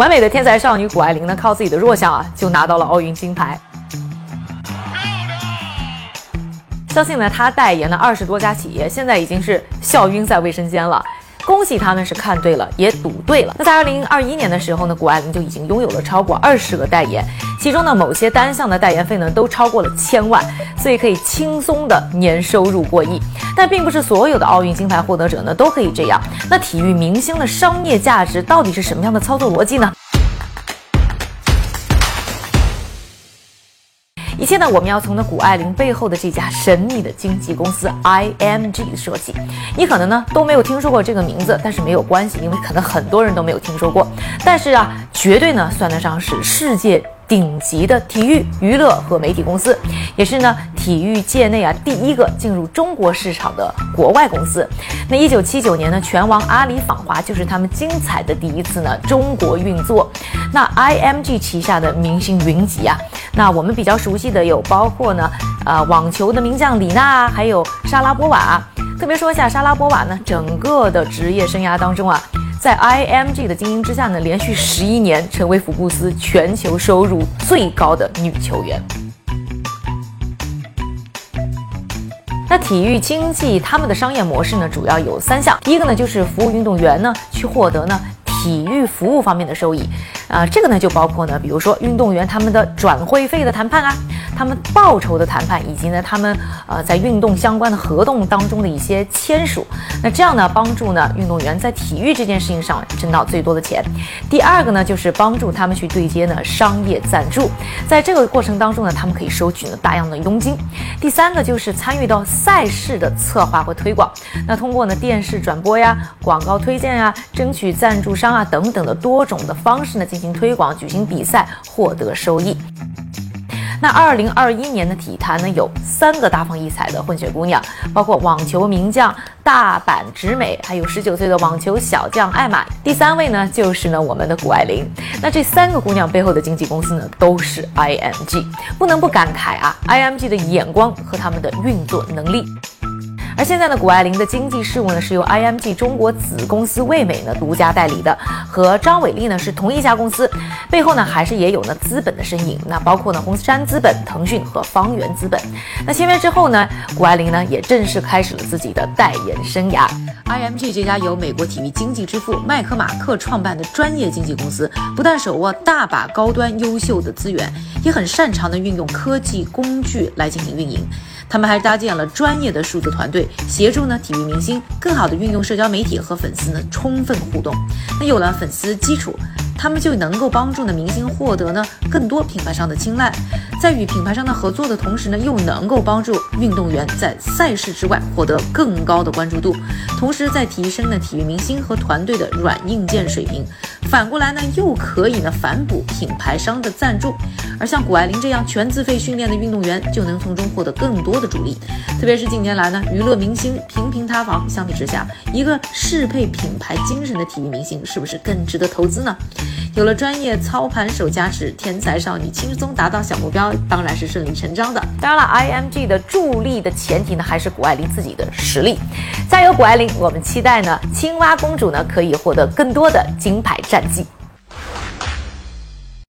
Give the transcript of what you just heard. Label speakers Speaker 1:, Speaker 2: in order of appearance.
Speaker 1: 完美的天才少女谷爱凌呢，靠自己的弱项啊，就拿到了奥运金牌。相信呢，她代言的二十多家企业，现在已经是笑晕在卫生间了。恭喜他们是看对了，也赌对了。那在二零二一年的时候呢，谷爱凌就已经拥有了超过二十个代言，其中呢某些单项的代言费呢都超过了千万，所以可以轻松的年收入过亿。但并不是所有的奥运金牌获得者呢都可以这样。那体育明星的商业价值到底是什么样的操作逻辑呢？一切呢，我们要从那谷爱凌背后的这家神秘的经纪公司 IMG 说起。你可能呢都没有听说过这个名字，但是没有关系，因为可能很多人都没有听说过。但是啊，绝对呢算得上是世界。顶级的体育娱乐和媒体公司，也是呢体育界内啊第一个进入中国市场的国外公司。那一九七九年呢，拳王阿里访华就是他们精彩的第一次呢中国运作。那 IMG 旗下的明星云集啊，那我们比较熟悉的有包括呢，呃网球的名将李娜，还有莎拉波娃。特别说一下莎拉波娃呢，整个的职业生涯当中啊。在 IMG 的经营之下呢，连续十一年成为福布斯全球收入最高的女球员。那体育经济他们的商业模式呢，主要有三项。第一个呢，就是服务运动员呢，去获得呢体育服务方面的收益。啊，这个呢就包括呢，比如说运动员他们的转会费的谈判啊。他们报酬的谈判，以及呢，他们呃在运动相关的合同当中的一些签署，那这样呢，帮助呢运动员在体育这件事情上挣到最多的钱。第二个呢，就是帮助他们去对接呢商业赞助，在这个过程当中呢，他们可以收取呢大量的佣金。第三个就是参与到赛事的策划和推广，那通过呢电视转播呀、广告推荐呀、争取赞助商啊等等的多种的方式呢进行推广、举行比赛，获得收益。那二零二一年的体坛呢，有三个大放异彩的混血姑娘，包括网球名将大阪直美，还有十九岁的网球小将艾玛。第三位呢，就是呢我们的谷爱凌。那这三个姑娘背后的经纪公司呢，都是 IMG，不能不感慨啊，IMG 的眼光和他们的运作能力。而现在呢，谷爱凌的经济事务呢是由 IMG 中国子公司味美呢独家代理的，和张伟丽呢是同一家公司，背后呢还是也有呢资本的身影，那包括呢红杉资本、腾讯和方圆资本。那签约之后呢，谷爱凌呢也正式开始了自己的代言生涯。IMG 这家由美国体育经济之父麦克马克创办的专业经纪公司，不但手握大把高端优秀的资源，也很擅长的运用科技工具来进行运营。他们还搭建了专业的数字团队，协助呢体育明星更好的运用社交媒体和粉丝呢充分互动。那有了粉丝基础。他们就能够帮助呢明星获得呢更多品牌商的青睐，在与品牌商的合作的同时呢，又能够帮助运动员在赛事之外获得更高的关注度，同时在提升呢体育明星和团队的软硬件水平。反过来呢，又可以呢反哺品牌商的赞助。而像谷爱凌这样全自费训练的运动员，就能从中获得更多的助力。特别是近年来呢，娱乐明星频频塌房，相比之下，一个适配品牌精神的体育明星，是不是更值得投资呢？有了专业操盘手加持，天才少女轻松达到小目标，当然是顺理成章的。当然了，IMG 的助力的前提呢，还是谷爱凌自己的实力。再有，谷爱凌！我们期待呢，青蛙公主呢可以获得更多的金牌战绩。